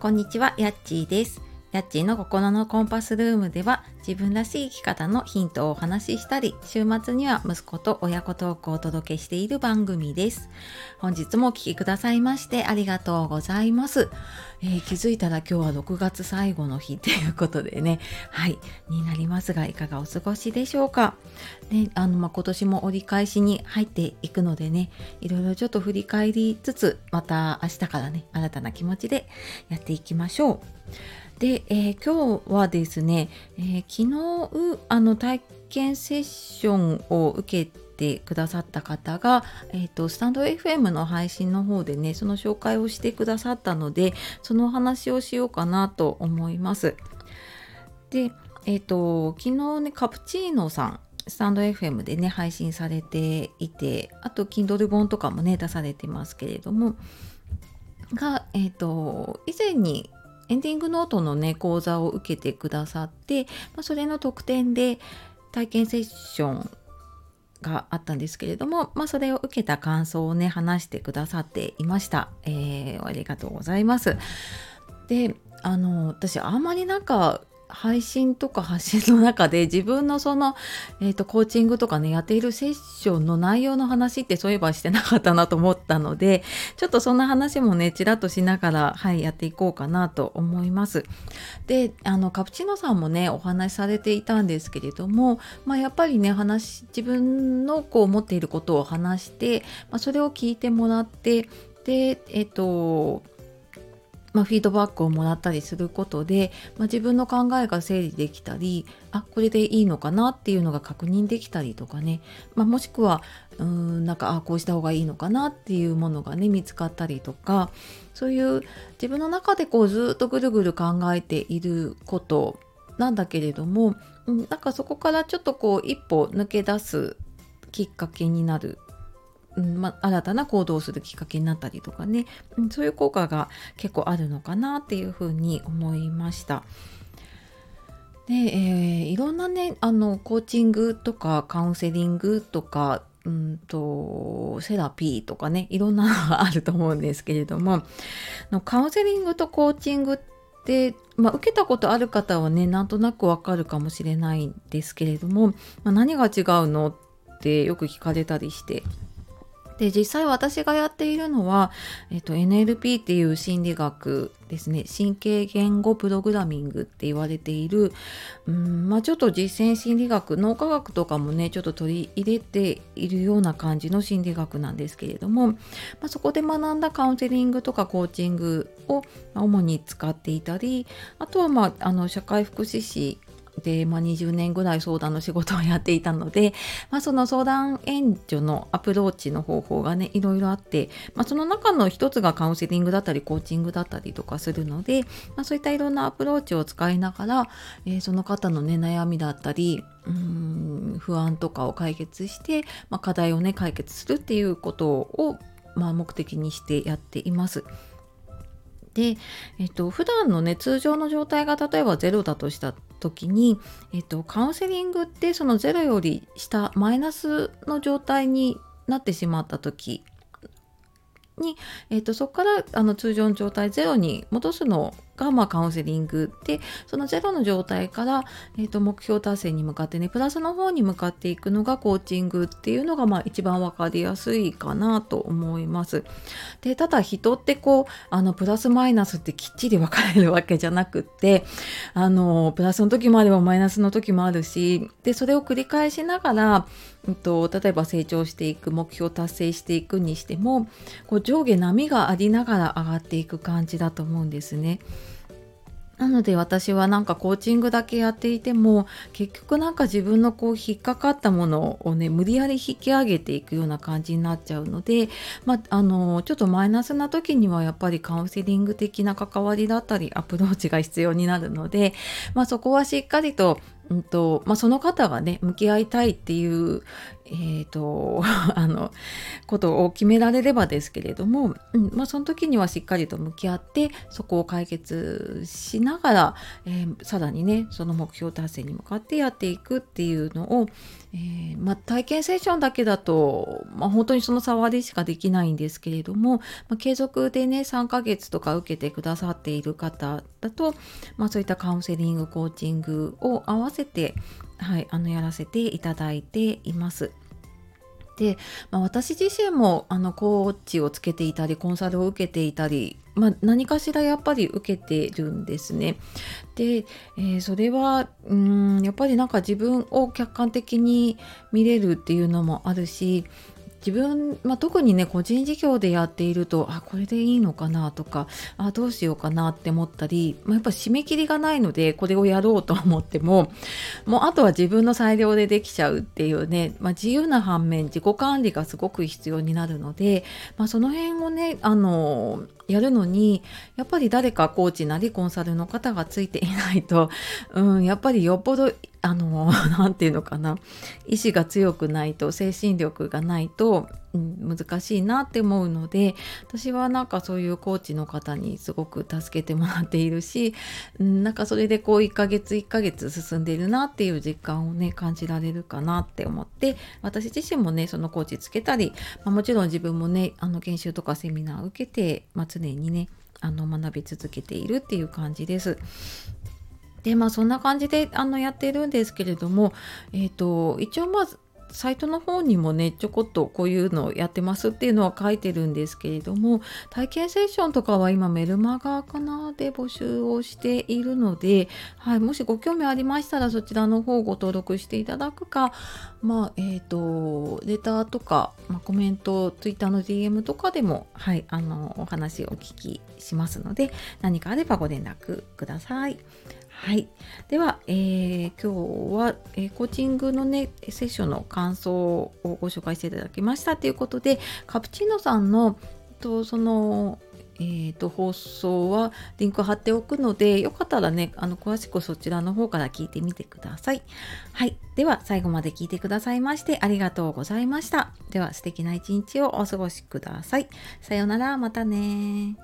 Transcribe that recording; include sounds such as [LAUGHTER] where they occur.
こんにちは、やっちーです。やっちーの心のコンパスルームでは自分らしい生き方のヒントをお話ししたり、週末には息子と親子トークをお届けしている番組です。本日もお聴きくださいましてありがとうございます。えー、気づいたら今日は6月最後の日ということでね、はい、になりますがいかがお過ごしでしょうか？ね、あの、まあ、今年も折り返しに入っていくのでね、いろいろちょっと振り返りつつ、また明日からね、新たな気持ちでやっていきましょう。で、えー、今日はですね、えー、昨日あの体験セッションを受けてくださった方が、えーと、スタンド FM の配信の方でねその紹介をしてくださったのでそのお話をしようかなと思います。で、え、ー、と昨日ねカプチーノさんスタンド FM でね配信されていてあと Kindle 本とかもね出されてますけれどもが、えっ、ー、と以前にエンディングノートのね講座を受けてくださって、まあ、それの特典で体験セッションがあったんですけれども、まあ、それを受けた感想をね話してくださっていました、えー、ありがとうございます。であの私あんまりなんか配信とか発信の中で自分のその、えーと、コーチングとかねやっているセッションの内容の話ってそういえばしてなかったなと思ったのでちょっとそんな話もねちらっとしながらはいやっていこうかなと思います。であのカプチーノさんもねお話しされていたんですけれども、まあ、やっぱりね話自分のこう思っていることを話して、まあ、それを聞いてもらってでえっ、ー、とまあ、フィードバックをもらったりすることで、まあ、自分の考えが整理できたりあこれでいいのかなっていうのが確認できたりとかね、まあ、もしくはうーんなんかあこうした方がいいのかなっていうものがね見つかったりとかそういう自分の中でこうずっとぐるぐる考えていることなんだけれども、うん、なんかそこからちょっとこう一歩抜け出すきっかけになるうんま新たな行動をするきっかけになったりとかね、うん、そういう効果が結構あるのかなっていうふうに思いました。で、えー、いろんなねあのコーチングとかカウンセリングとかうんとセラピーとかねいろんなのがあると思うんですけれどものカウンセリングとコーチングって、まあ、受けたことある方はねなんとなくわかるかもしれないんですけれども、まあ、何が違うのってよく聞かれたりしてで実際私がやっているのは、えっと、NLP っていう心理学ですね。神経言語プログラミングって言われているうんまあちょっと実践心理学脳科学とかもねちょっと取り入れているような感じの心理学なんですけれども、まあ、そこで学んだカウンセリングとかコーチングを主に使っていたりあとは、まあ、あの社会福祉士で、まあ、20年ぐらい相談の仕事をやっていたので、まあ、その相談援助のアプローチの方法がねいろいろあって、まあ、その中の一つがカウンセリングだったりコーチングだったりとかするので、まあ、そういったいろんなアプローチを使いながら、えー、その方のね悩みだったりうん不安とかを解決して、ま、課題をね解決するっていうことを、ま、目的にしてやっています。で、えっと、普段のね通常の状態が例えば0だとした時に、えっと、カウンセリングってその0より下マイナスの状態になってしまった時に、えっと、そこからあの通常の状態0に戻すのが、まあ、カウンセリングでそのゼロの状態から、えーと、目標達成に向かってねプラスの方に向かっていくのがコーチングっていうのが、まあ、一番分かりやすいかなと思います。でただ人ってこうあのプラスマイナスってきっちり分かれるわけじゃなくってあのプラスの時もあればマイナスの時もあるしでそれを繰り返しながら、うんと、例えば成長していく目標達成していくにしてもこう上下波がありながら上がっていく感じだと思うんですね。なので私はなんかコーチングだけやっていても結局なんか自分のこう引っかかったものをね無理やり引き上げていくような感じになっちゃうので、まあ、あのちょっとマイナスな時にはやっぱりカウンセリング的な関わりだったりアプローチが必要になるので、まあ、そこはしっかりとうんとまあ、その方がね向き合いたいっていう、えーと、[LAUGHS] あのことを決められればですけれども、うんまあ、その時にはしっかりと向き合ってそこを解決しながら、えー、さらにねその目標達成に向かってやっていくっていうのを、えー、まあ、体験セッションだけだと、まあ、本当にその触りしかできないんですけれども、まあ、継続でね3ヶ月とか受けてくださっている方だと、まあ、そういったカウンセリングコーチングを合わせて、はい、あのやらせていただいています。で、まあ、私自身もあのコーチをつけていたりコンサルを受けていたり、まあ、何かしらやっぱり受けてるんですね。で、えー、それはうんやっぱりなんか自分を客観的に見れるっていうのもあるし自分、まあ、特にね個人事業でやっているとあこれでいいのかなとかあどうしようかなって思ったり、まあ、やっぱ締め切りがないのでこれをやろうと思ってももうあとは自分の裁量でできちゃうっていうね、まあ、自由な反面自己管理がすごく必要になるので、まあ、その辺をねあのやるのにやっぱり誰かコーチなりコンサルの方がついていないと、[LAUGHS] うん、やっぱりよっぽどあの [LAUGHS] 何て言うのかな意志が強くないと精神力がないと、うん、難しいなって思うので私はなんかそういうコーチの方にすごく助けてもらっているし、うん、なんかそれでこう1ヶ月1ヶ月進んでいるなっていう実感をね感じられるかなって思って私自身もねそのコーチつけたり、まあ、もちろん自分もねあの研修とかセミナー受けて、まあ、常にねあの学び続けているっていう感じです。でまあそんな感じであのやってるんですけれども、えーと、一応まずサイトの方にもねちょこっとこういうのをやってますっていうのは書いてるんですけれども体験セッションとかは今メルマガかなで募集をしているので、はい、もしご興味ありましたらそちらの方ご登録していただくかまあえっ、ー、とレターとか、まあ、コメント Twitter の DM とかでもはいあのお話をお聞きしますので何かあればご連絡ください。はい。では、えー、今日は、えー、コーチングのね、セッションの感想をご紹介していただきましたということで、カプチーノさんの、とその、えーと、放送はリンク貼っておくので、よかったらね、あの詳しくそちらの方から聞いてみてください。はい。では、最後まで聞いてくださいましてありがとうございました。では、素敵な一日をお過ごしください。さようなら、またね